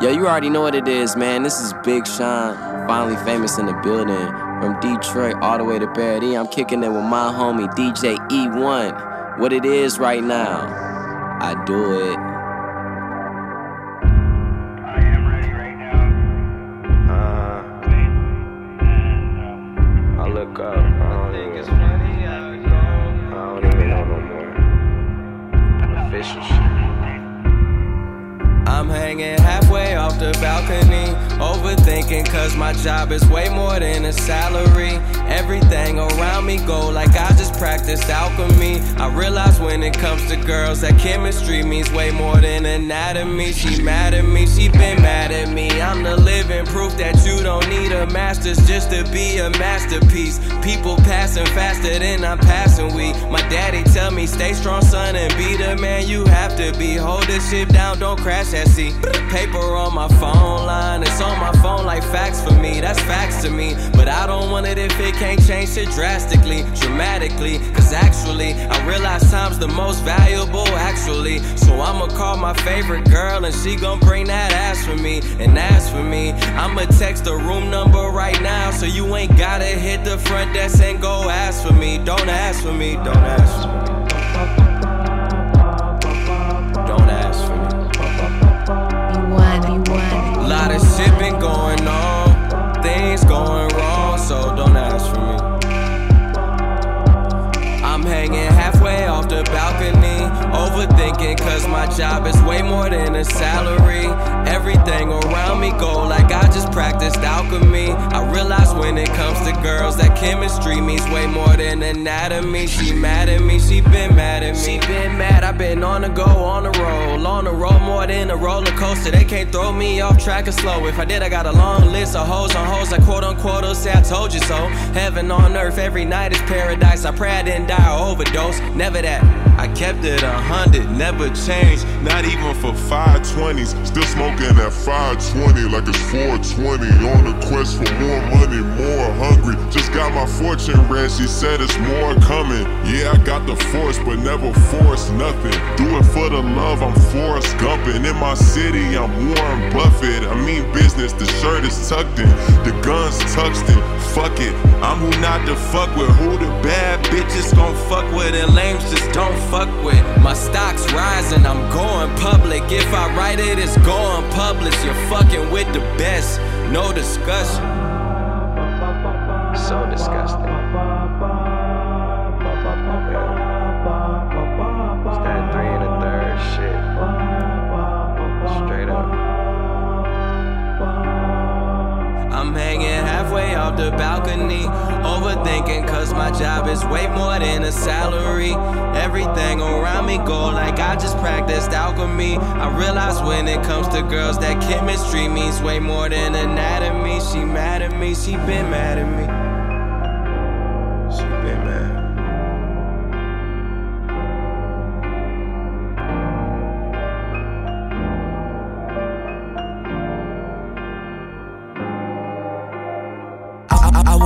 Yo, you already know what it is, man. This is Big Sean, finally famous in the building. From Detroit all the way to Paradis, I'm kicking it with my homie DJ E1. What it is right now, I do it. My daddy tell me stay strong son and be the man you have to be. Hold this shit down, don't crash at sea. Paper on my phone line, it's on my phone like facts for me, that's facts to me. But I don't want it if it can't change it drastically, dramatically. Cause actually, I realize time's the most valuable, actually. So I'ma call my favorite girl and she gon' bring that ass for me. And ask for me, I'ma text the room number right now. So you ain't gotta hit the front desk and go ask for me. Don't ask for me, don't ask me. Cause my job is way more than a salary. Everything around me go like I just practiced alchemy. I realize when it comes to girls that chemistry means way more than anatomy. She mad at me, she been mad at me. She been mad, I been on the go, on the roll, on the roll more than a roller coaster. They can't throw me off track or slow. If I did, I got a long list of hoes on hoes. I quote unquote, say I told you so. Heaven on earth, every night is paradise. I pray I didn't die or overdose. Never that. I kept it a hundred, never changed. Not even for 520s. Still smoking at 520 like it's 420. On a quest for more money, more hungry. Just got my fortune read, she said it's more coming. Yeah, I got the force, but never force nothing. Do it for the love, I'm Forrest Gumping. In my city, I'm Warren Buffett. I mean business, the shirt is tucked in, the gun's tucked in. Fuck it, I'm who not to fuck with. Who the bad bitches gon' fuck with, and lames just don't fuck with. My stock's rising, I'm going public. If I write it, it's going public. You're fucking with the best, no discussion. So disgusting. Off the balcony, overthinking cause my job is way more than a salary. Everything around me go like I just practiced alchemy. I realize when it comes to girls that chemistry means way more than anatomy. She mad at me, she been mad at me.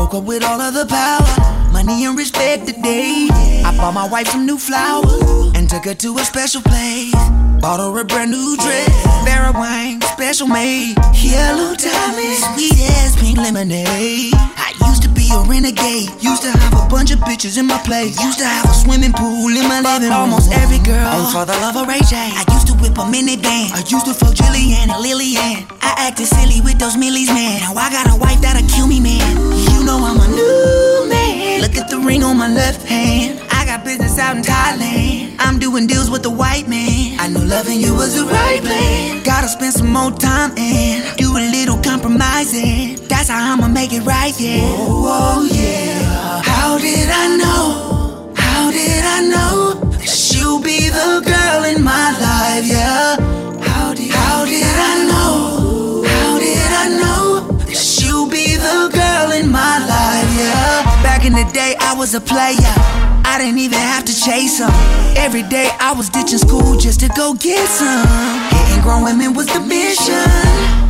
Woke up with all of the power, money and respect today. I bought my wife some new flowers and took her to a special place. Bought her a brand new dress, Vera Wang, special made. Yellow diamonds, sweet as pink lemonade. I used to be a renegade, used to have a bunch of bitches in my place. Used to have a swimming pool in my living room. Almost every girl, on for the love of Ray J. I used to whip a minivan, I used to fuck Jillian and Lillian. I acted silly with those millies, man. Now I got a wife that'll kill me, man. Know I'm a new man. Look at the ring on my left hand. I got business out in Thailand. I'm doing deals with the white man. I knew loving you was the right plan. Gotta spend some more time and do a little compromising. That's how I'ma make it right, yeah. Oh, oh yeah. How did I know? How did I know that she'll be the girl in my life, yeah? The day, I was a player. I didn't even have to chase her. Every day I was ditching school just to go get some. Hitting grown women was the mission.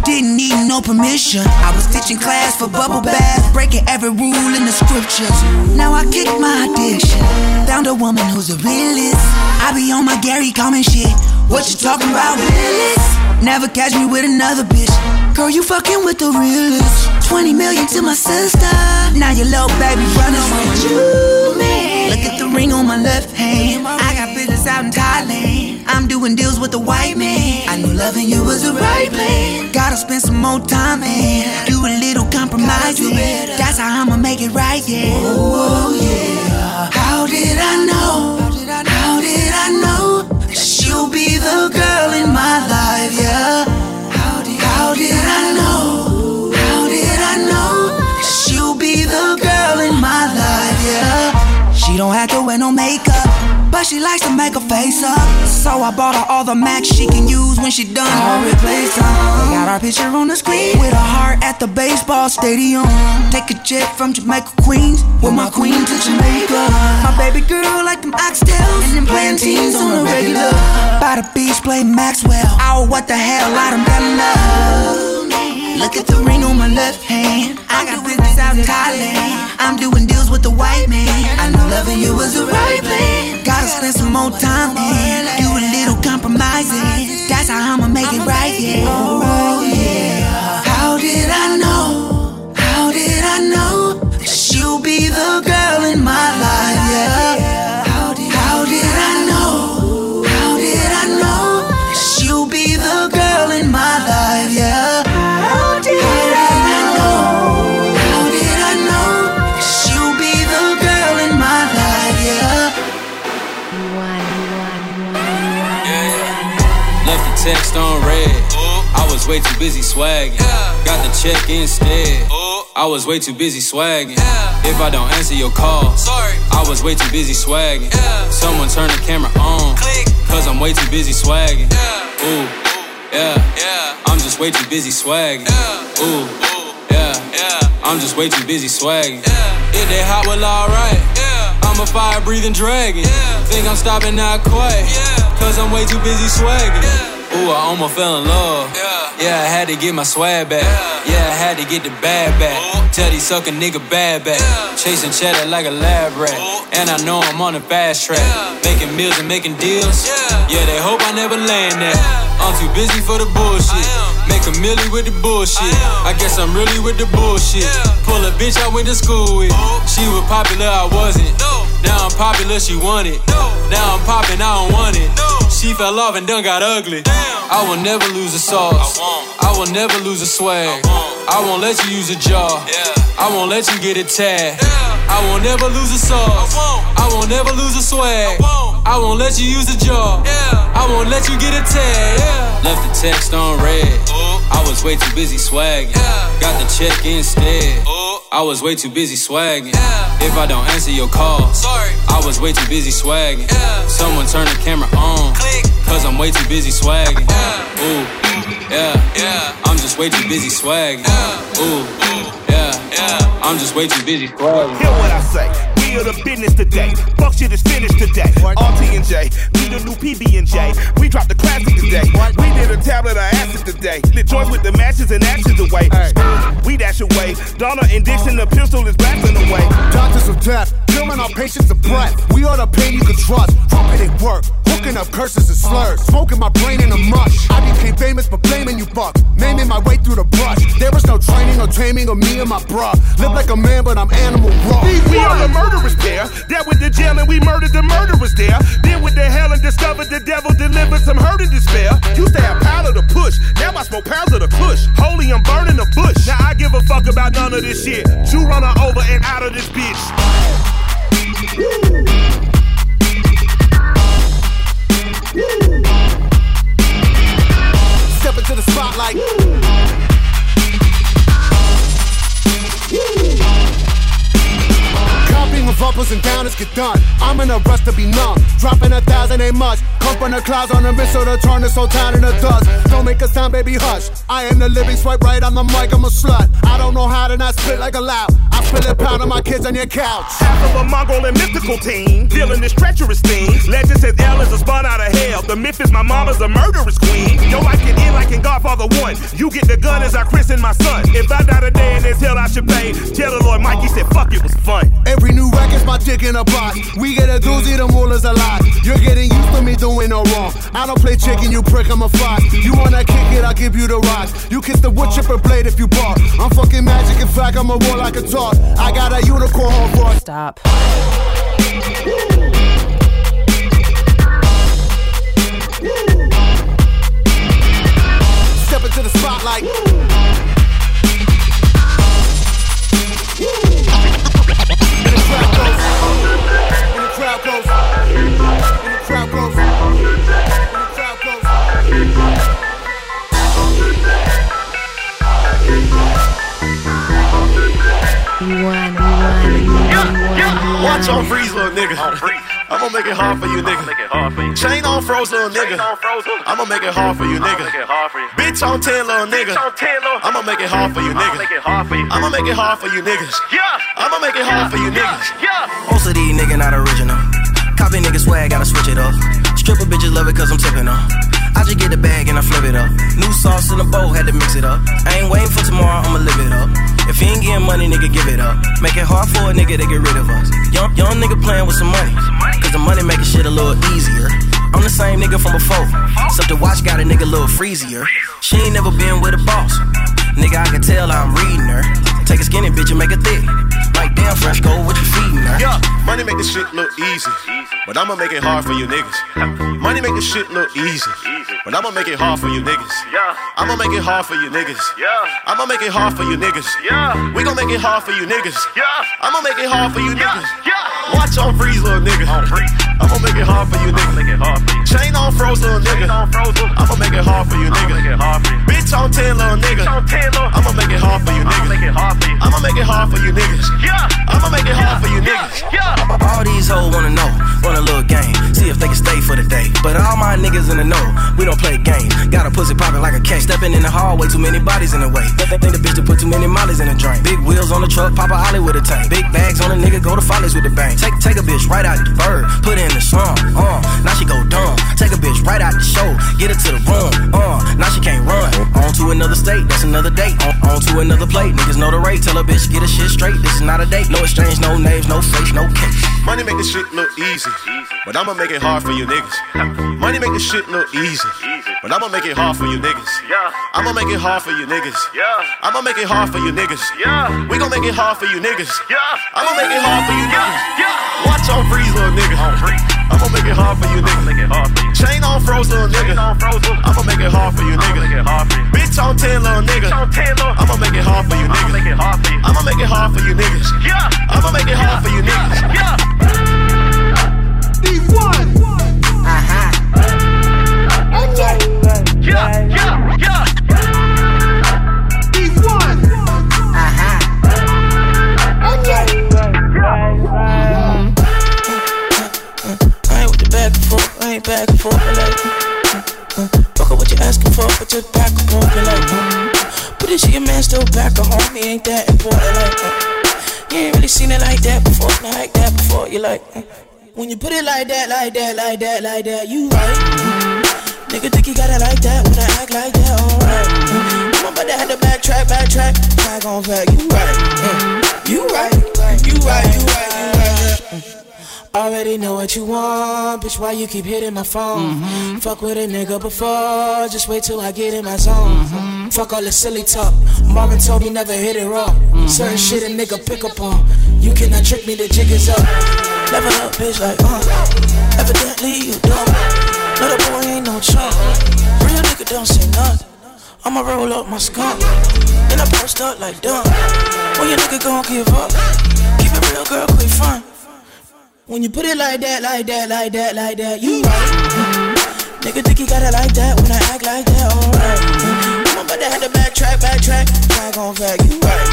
Didn't need no permission. I was ditching class for bubble baths, breaking every rule in the scriptures. Now I kick my addiction. Found a woman who's a realist. I be on my Gary Coleman shit. What you talking about, realist? Never catch me with another bitch. Girl, you fucking with the realest. 20 million to my sister. Now your little baby brother's with you, man. Look at the ring on my left hand. I got business out in Thailand. I'm doing deals with the white man. I knew loving you was the right plan. Gotta spend some more time and do a little compromise, compromising. That's how I'ma make it right, yeah. Oh, yeah. How did I know? How did I But she likes to make her face up. So I bought her all the Macs she can use when she done. I'll replace them. Got our picture on the screen with a heart at the baseball stadium. Take a jet from Jamaica, Queens, with my queen to Jamaica. My baby girl like them oxtails and them plantains on the regular. By the beach, play Maxwell. Oh, what the hell, I done in love. Look at the ring on my left hand. I got business out in Thailand. I'm doing deals with the white man. I knew loving you was the right plan. Gotta spend some more time and do a little compromising. That's how I'ma make it right. Yeah. Way too busy swagging. Got the check instead. Oh. I was way too busy swagging. If I don't answer your call, sorry. I was way too busy swagging. Someone turn the camera on. Cause I'm way too busy swagging. Ooh, yeah. I'm just way too busy swagging. Ooh, yeah. I'm just way too busy swagging. If they hot, well, alright. I'm a fire breathing dragon. Think I'm stopping, not quite. Cause I'm way too busy swagging. Ooh, I almost fell in love. Yeah, I had to get my swag back. Yeah, I had to get the bag back. Tell these sucker nigga bad back. Chasing cheddar like a lab rat. And I know I'm on the fast track. Making meals and making deals. Yeah, they hope I never land that. I'm too busy for the bullshit. Make a milli with the bullshit. I guess I'm really with the bullshit. Pull a bitch I went to school with. She was popular, I wasn't. Now I'm popular, she wanted. Now I'm popping, I don't want it. She fell off and done got ugly. I will never lose a sauce. I won't, I will never lose a swag. I won't I won't let you use a jaw. Yeah. I won't let you get a tag. Yeah. I won't never lose a sauce. I won't never lose a swag. I won't let you use a jaw. Yeah. I won't let you get a tag. Yeah. Left the text on red. I was way too busy swagging. Got the check instead. I was way too busy swagging. If I don't answer your call, sorry. I was way too busy swagging. Someone turn the camera on. Cause I'm way too busy swagging. Ooh, yeah, yeah. I'm just way too busy swagging. Ooh, yeah, yeah. I'm just way too busy swagging. Hear what I say. We are the business today. Fuck shit is finished today. RT and J, we the new PB and J. We dropped the classic today. We did a tablet of acid today. Lit joints with the matches and actions away. We dash away. Donna and Dixon, the pistol is blasting away. Doctors of death, filming our patients of breath. We are the pain you can trust. Trumpet at work, hooking up curses and slurs. Smoking my brain in a mush. I became famous for blaming you fucks. Naming my way through the brush. There was no training or taming of me and my bruh. Live like a man, but I'm animal raw. We are the murderers there. Dealt with the jail and we murdered the murderers there. Then with the hell and discovered the devil delivered some hurt and despair. Used to have power to push. Now I smoke pounds of the push. Holy, I'm burning the bush. Now I give a fuck about none of this shit. You run her over and out of this bitch. Step into the spotlight. Copying with uppers and downers get done. I'm in a rush to be numb. Dropping a thousand ain't much. Come from the clouds on a missile to turn this whole town into dust. Don't make a sound, baby, hush. I am the living swipe right on the mic, I'm a slut. I don't know how to not spit like a loud. I spill it pound on my kids on your couch. Half of a Mongol and mystical team, dealing this treacherous thing. Legend says L is a spun out of hell. The myth is my mama's a murderous queen. Your I can in like in Godfather one. You get the gun as I christen my son. If I die today in this hell, I should pay. Tell the Lord Mikey said, fuck it was fun. Every new record's my dick in a box. We get a doozy, the rulers a lot. You're getting used to me doing no wrong. I don't play chicken, you prick, I'm a fox. You wanna kick it, I'll give you the rock. You kiss the wood chipper blade if you bark. I'm fucking magic, in fact, I'm a war like a talk. I got a unicorn for Stop. Step into the spotlight. You won, you won, you Watch on freeze, little nigga. I'm gonna make it hard for you, nigga. Chain on froze, little nigga. I'm gonna make it hard for you, nigga. Bitch on 10, little nigga. I'm gonna make it hard for you, nigga. I'm gonna make it hard for you, niggas. Yeah. I'm gonna make it hard for you, niggas. Yeah. Most of these niggas not original. Copy nigga swag, gotta switch it up. Stripper bitches love it cause I'm tipping up. I just get the bag and I flip it up. New sauce in the bowl, had to mix it up. I ain't waiting for tomorrow, I'ma live it up. If you ain't getting money, nigga, give it up. Make it hard for a nigga to get rid of us. Young, young nigga playing with some money. Cause the money making shit a little easier. I'm the same nigga from before. Except the watch got a nigga a little freezier. She ain't never been with a boss. Nigga, I can tell I'm reading her. Take a skinny bitch and make it thick. Like damn fresh gold, what you feeding her? Yeah, money make this shit look easy, but I'ma make it hard for you niggas. Money make this shit look easy, but I'ma make it hard for you niggas. I'ma make it hard for you niggas. I'ma make it hard for you niggas. We gon' make it hard for you niggas. I'ma make it hard for you niggas. Watch on freeze, little nigga. I'ma make it hard for you niggas. Chain on froze, little nigga. I'ma make it hard for you niggas. Bitch on 10, little nigga. I'ma make bodies in the way. Think the bitch to put too many mollies in the drain. Big wheels on the truck, pop a ollie with a tank. Big bags on a nigga, go to follies with the bang. Take take a bitch right out the bird, put her in the song. Uh, now she go dumb. Take a bitch right out the show, get her to the room. Uh, now she can't run. On to another state, that's another date. On, on to another plate, niggas know the rate. Tell a bitch get her shit straight. This is not a date. No exchange, no names, no face, no case. Money make this shit look easy, but I'ma make it hard for you niggas. Money make this shit look easy, but I'ma make it hard for you niggas. Yeah. I'ma make it hard for you niggas. Yeah. I'ma make it hard for you niggas. Yeah. We gon' make it hard for you niggas. Yeah. I'ma make it hard for you niggas. Yeah. Watch on freeze, little nigga. I'ma make it hard for you niggas. Chain like When you put it like that, like that, like that, like that, you right. Nigga think you got it like that, when I act like that, alright. I'm about to have to backtrack, backtrack, back on back, you right. Mm, you right, you right, Already know what you want, bitch. Why you keep hitting my phone? Mm-hmm. Fuck with a nigga before, just wait till I get in my zone. Mm-hmm. Fuck all the silly talk. Marvin told me never hit it raw. Mm-hmm. Certain shit a nigga pick up on. You cannot trick me, the jig is up. Level up, bitch, like uh. Evidently you dumb. No, the boy ain't no chump. Real nigga don't say nothing. I'ma roll up my skunk. Then I post up like dumb. When your nigga gon' give up? Keep it real, girl, quit fun. When you put it like that, like that, like that, like that, you right. Nigga think you got it like that when I act like that, alright. I'm about to have to backtrack, backtrack, back on back. You right,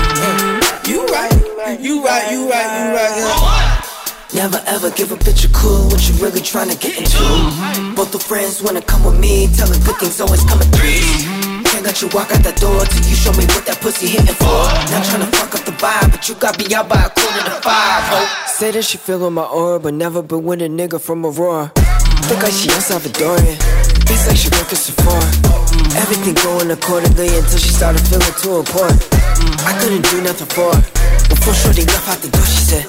you right, you right, you right, you right. Yeah. Never ever give a bitch a clue what you really trying to get into. Both the friends wanna come with me, telling good things always coming through. Can't let you walk out the door till you show me what that pussy hitting for. Not tryna fuck up the vibe, but you got me out by a quarter to five. Oh. Say that she feelin' my aura, but never been with a nigga from Aurora. Think like she El Salvadorian. Beats like she work at Sephora. Mm. Everything going accordingly until she started feeling too important. Mm. I couldn't do nothing for her. Before Shorty left out the door, she said,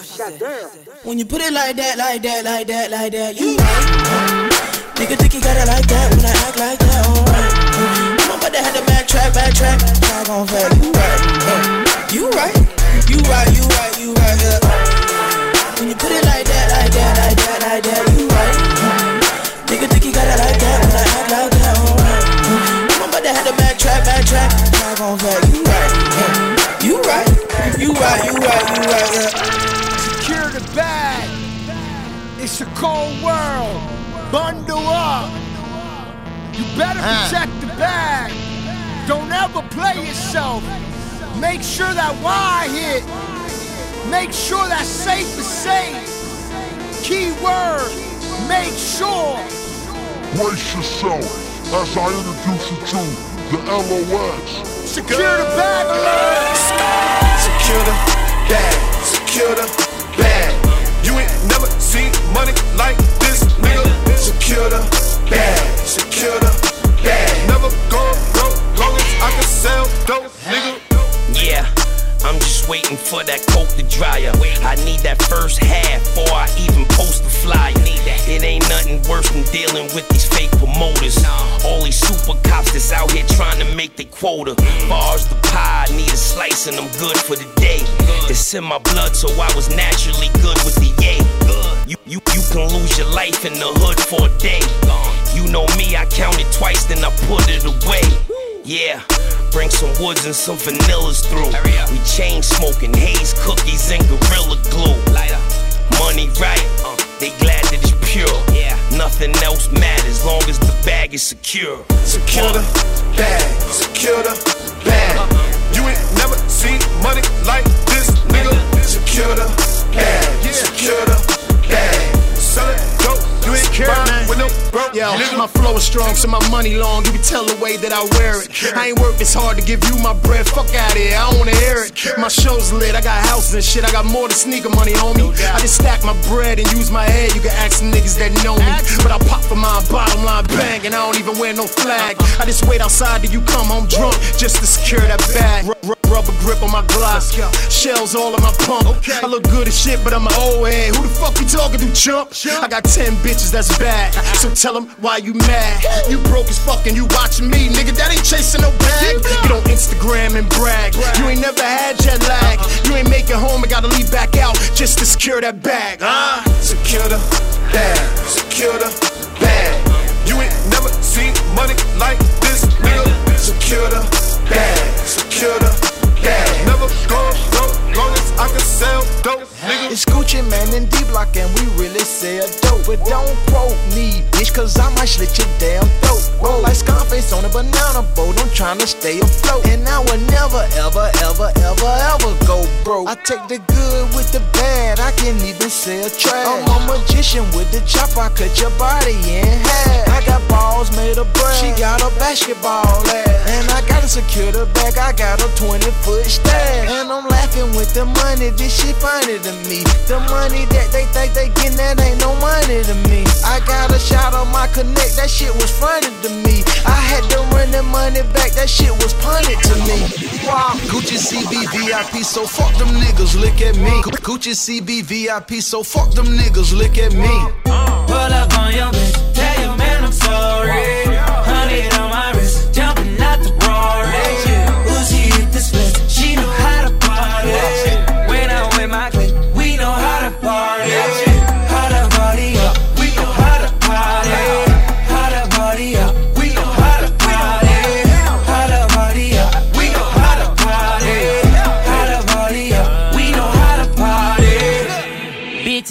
When you put it like that, like that, like that, like that, you right. Nigga think you got it like that when I act like that, alright. I'm about to have to backtrack, backtrack, backtrack on fact. You right, you right, you right, you right, you right. Yeah. When you put it like that, like that, like that, like that, you right. Nigga think you got it like that when I act like that, alright. I'm about to have to backtrack, backtrack, backtrack on fact. You right, you right, you right, you right, you right. Yeah. Secure the bag. It's a cold world. Bundle up. You better ah. protect the bag. Don't ever play yourself. Make sure that Y hit. Make sure that safe is safe. Key word, make sure. Brace yourself as I introduce you to the LOX. Secure the bag alert. Secure the bag, secure the bag. You ain't never seen money like this, nigga. Secure the bag, secure the bag. Go broke, long as I can sell dope, nigga. Yeah, I'm just waiting for that coke to dry up. I need that first half before I even post the flyer. It ain't nothing worse than dealing with these fake promoters. All these super cops that's out here trying to make their quota. Bars the pie, I need a slice and I'm good for the day. It's in my blood, so I was naturally good with the yay. You, you, you can lose your life in the hood for a day. You know me, I count it twice, then I put it away. Yeah, bring some woods and some vanillas through. We chain smoking, haze cookies and gorilla glue. Money right, uh, they glad that it's pure. Yeah, nothing else matters long as the bag is secure. Secure the bag, secure the bag. You ain't never seen money like this, nigga. Secure the bag, secure the bag. Sell it, dope, you ain't buying with no broke Yo, my flow is strong, so my money long. You can tell the way that I wear it. I ain't work this hard to give you my bread. Fuck out of here, I don't wanna hear it. My show's lit, I got houses and shit. I got more than sneaker money, homie. I just stack my bread and use my head. You can ask some niggas that know me. But I pop for my bottom line bang, and I don't even wear no flag. I just wait outside till you come home drunk just to secure that bag. Ru- ru- Rubber grip on my Glock. Shells all in my pump. I look good as shit, but I'm an old head. Who the fuck you talking to, chump? I got 10 bitches that's bad. So tell them why you mad. You broke as fuck and you watching me. Nigga, that ain't chasing no bag. Get on Instagram and brag. You ain't never had jet lag. You ain't make it home and gotta leave back out just to secure that bag. Huh? Secure the bag, secure the bag. You ain't never seen money like this, nigga. Secure the bag, secure the bag. Never go broke, long as I can sell dope, nigga. It's Gucci Mane and D Block and we really sell dope. But don't quote me, bitch, cause I might slit your damn throat. Roll like Scarface on a banana boat, I'm trying to stay afloat. And I will never, ever, ever, ever, ever go broke. I take the good with the bad, I can even sell trash. With the chop, I cut your body in half. I got balls made of brass, she got a basketball ass. And I gotta secure the bag, I got a 20 foot stash. And I'm laughing with the money, this shit funny to me. The money that they think they getting, that ain't no money to me. I got a shot on my connect, that shit was funny to me. I had to run the money back, that shit was punted to me. Wow. Gucci CB VIP, so fuck them niggas, look at me. Gu- Gucci CB VIP, so fuck them niggas, look at me. Pull up on your bitch, tell your man I'm sorry.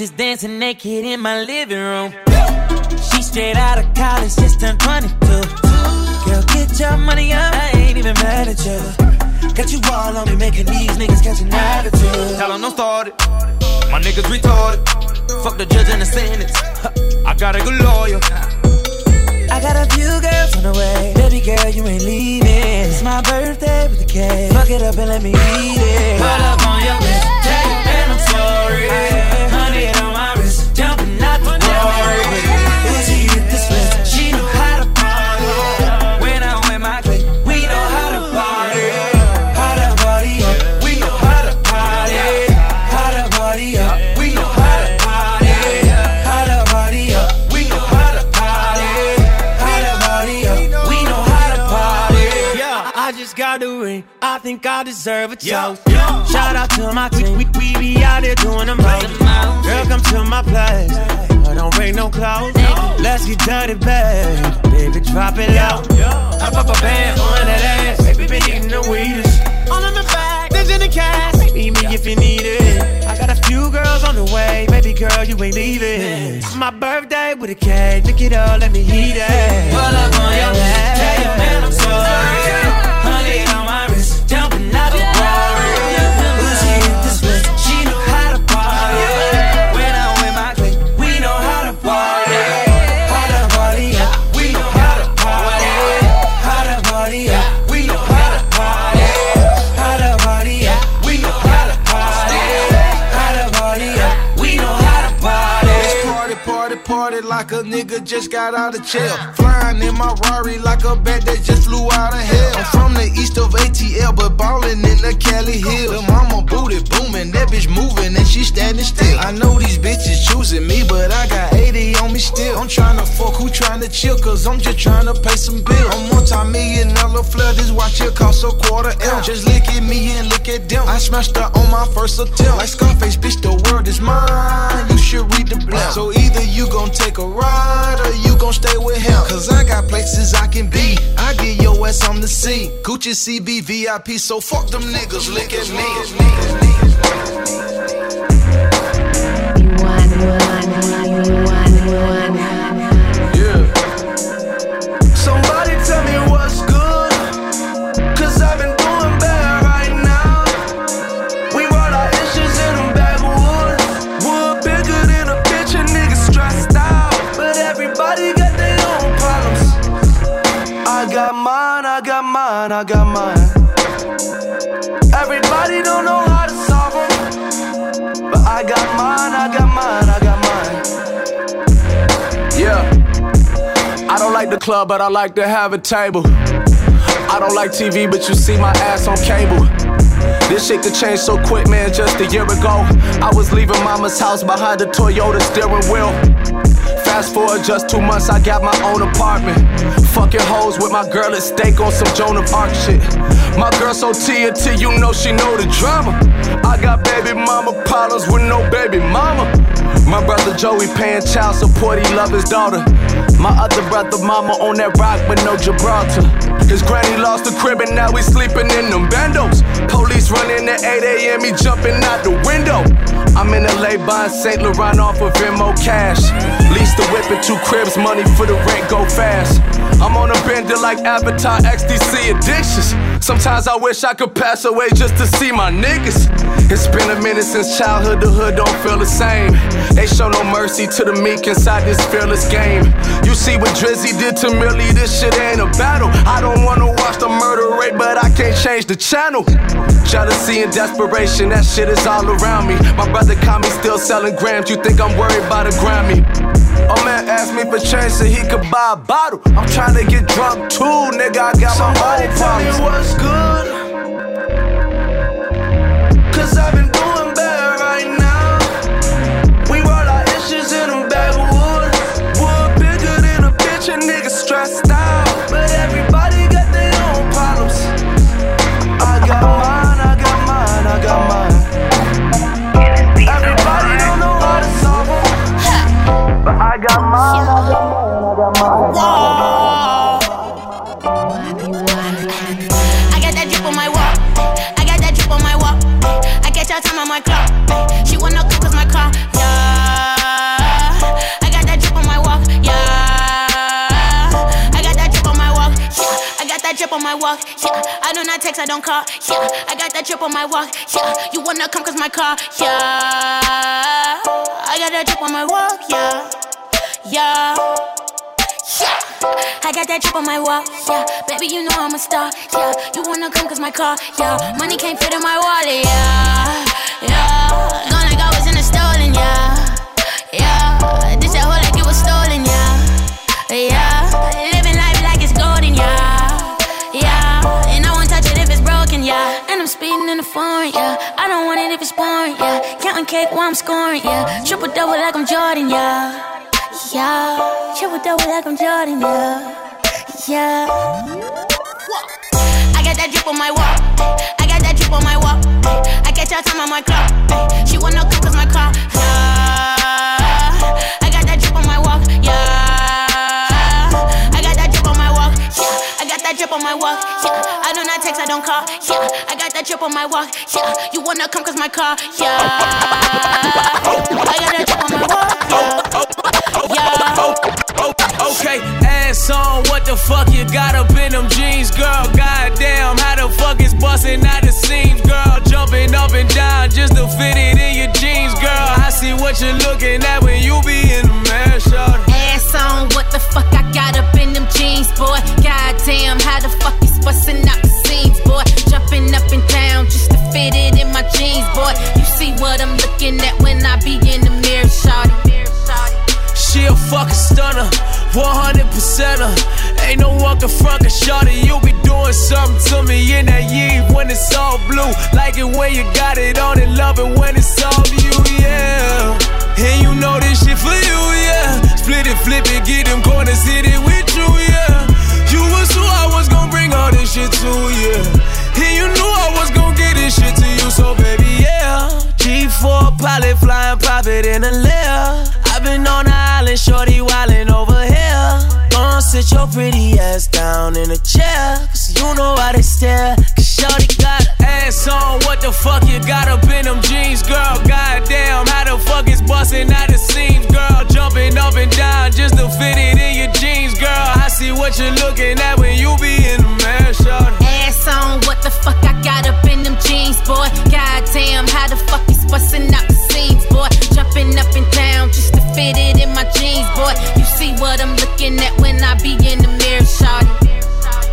Bitches dancing naked in my living room. She straight out of college, just turned 22. Girl, get your money up, I ain't even mad at you. Got you all on me, making these niggas catch an attitude. Tell 'em don't start it. My niggas retarded. Fuck the judge and the sentence. I got a good lawyer. I got a few girls on the way. Baby girl, you ain't leaving. It's my birthday with the cake. Fuck it up and let me eat it. Pull up on your your man I'm sorry. Hundred on my wrist, got the ring. I think I deserve a toast. Shout out to my team. We, we be out here doing the most. Girl, come to my place. I don't bring no clothes. Let's get dirty, babe. Baby, drop it low. I pop a band on that ass. Baby, been eating the weedest. All in the back, there's in the cash. Meet me if you need it. I got a few girls on the way. Baby girl, you ain't leaving. My birthday with a cake. Pick it up, let me eat it. Pull up on your. Tell your man I'm sorry. Like a nigga just got out of jail. Flying in my Rari like a bat that just flew out of hell. I'm from the east of ATL, but ballin' in the Cali Hills. The mama booty booming, that bitch moving and she standing still. I know these bitches choosing me, but I got 80 on me still. I'm tryna fuck who tryna chill, cause I'm just tryna pay some bills. I'm multi-million dollar flood, this watch here cost a quarter M. Just lick at me and look at them. I smashed her on my first attempt. Like Scarface, bitch, the world is mine. You should read the blunt. So either you gon' take a ride or you gon' stay with him. Cause I got places I can be. I get your ass on the scene. Gucci CB VIP, so fuck them niggas, look at Yeah. Mine, I got mine. Everybody don't know how to solve. But I got mine, I got mine, I got mine. Yeah. I don't like the club, but I like to have a table. I don't like TV, but you see my ass on cable. This shit could change so quick, man. Just a year ago, I was leaving mama's house behind the Toyota steering wheel. Forward just two months, I got my own apartment. Fucking hoes with my girl at stake on some Joan of Arc shit. My girl so TNT, you know she know the drama. I got baby mama problems with no baby mama. My brother Joey paying child support, he love his daughter. My other brother mama on that rock, but no Gibraltar. His granny lost the crib and now we sleeping in them bandos. Police running at 8 a.m., he jumping out the window. I'm in LA buying St. Laurent off of Venmo cash. Lease the whip and two cribs, money for the rent go fast. I'm on a bender like Avatar XDC addictions. Sometimes I wish I could pass away just to see my niggas. It's been a minute since childhood, the hood don't feel the same. They show no mercy to the meek inside this fearless game. You see what Drizzy did to Millie, this shit ain't a battle. I don't wanna watch the murder rate, but I can't change the channel. Jealousy and desperation, that shit is all around me. My brother caught me still selling grams, you think I'm worried about a Grammy? Oh man asked me for change so he could buy a bottle. I'm trying to get drunk too, nigga. I got Somebody my own tell me what's good. On my walk. Yeah. You wanna come cause my car. Yeah. I got that drip on my walk. Yeah. Yeah. Yeah. I got that drip on my walk, yeah. Baby, you know I'm a star, yeah. You wanna come cause my car, yeah. Money can't fit in my wallet, yeah. Yeah. Gone like I was in a stolen, yeah. Yeah. This that whole like it was stolen, foreign, yeah. I don't want it if it's boring, yeah. Counting cake while I'm scoring, yeah. Triple double like I'm Jordan, yeah. Yeah, triple double like I'm Jordan, yeah. Yeah. I got that that drip on my walk. I got that drip on my walk. I catch her time on my clock. She wanna come cause my car. Yeah. That drip on my walk. Yeah. I do not text, I don't call. Yeah. I got that drip on my walk. Yeah. You wanna come cause my car. Yeah. I got that drip on my walk. Yeah. Okay, ass on, what the fuck you got up in them jeans, girl? Goddamn, how the fuck is busting out the seams, girl? Jumping up and down just to fit it in your jeans, girl. I see what you're looking at when you be in the man, shot. Ass on, what the fuck I got up in them jeans, boy? Goddamn, how the fuck is busting out the seams, boy? Jumping up and down just to fit it in my jeans, boy. You see what I'm looking at when I be in the mirror, shawty. She a fucking stunner, 100% her. Ain't no one can front a shorty. You be doing something to me in that Yves when it's all blue. Like it when you got it on and love it when it's all you, yeah. And you know this shit for you, yeah. Split it, flip it, get them corners, hit it with you, yeah. This shit to, yeah. And you knew I was gonna get this shit to you, so baby, yeah. G4 pilot flying private in a lair. I've been on the island, shorty wildin' over here. Gonna sit your pretty ass down in a chair. Cause you know why they stare. Cause shorty got ass on. What the fuck you got up in them jeans, girl? Goddamn, how the fuck is busting out the seams, girl? Jumping up and down just to fit it in see what you're looking at when you be in the man, shorty. Ass on, what the fuck I got up in them jeans, boy? Goddamn, how the fuck is busting out the seams, boy? Jumping up and down just to fit it in my jeans, boy. You see what I'm looking at when I be in the mirror, shawty.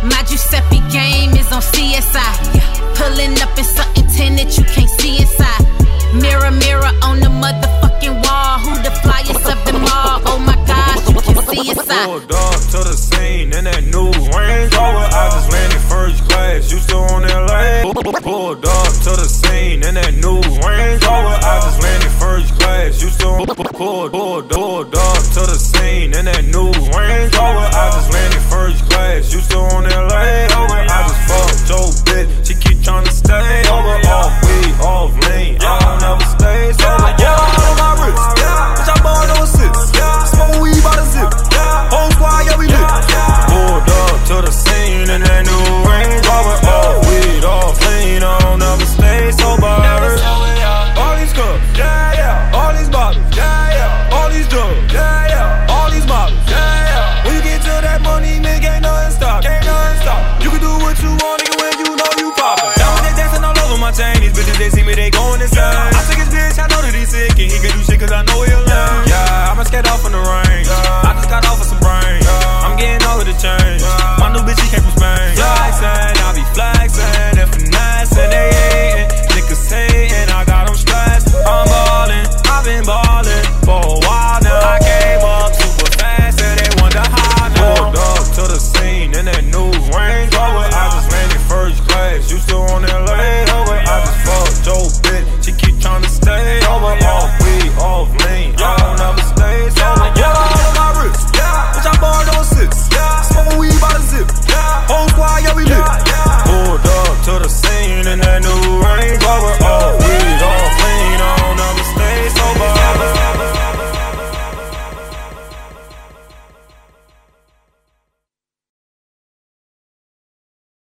My Giuseppe game is on CSI. Pulling up in something tinted you can't see inside. Mirror, mirror on the motherfucking wall. Who the flyest of them all? Oh my you can up. Pulled up to the scene in that new Range Rover. I just landed first class, you still on that lane? Pulled up to the scene in that new Range Rover. I just landed first class, you still on pulled, pulled, pulled up to the scene in that new Range Rover. I just landed first class, you still on that lane? I just fucked your bitch, she keep trying to stay over. Off weed, off lean. dick and he can do shit cause I know he'll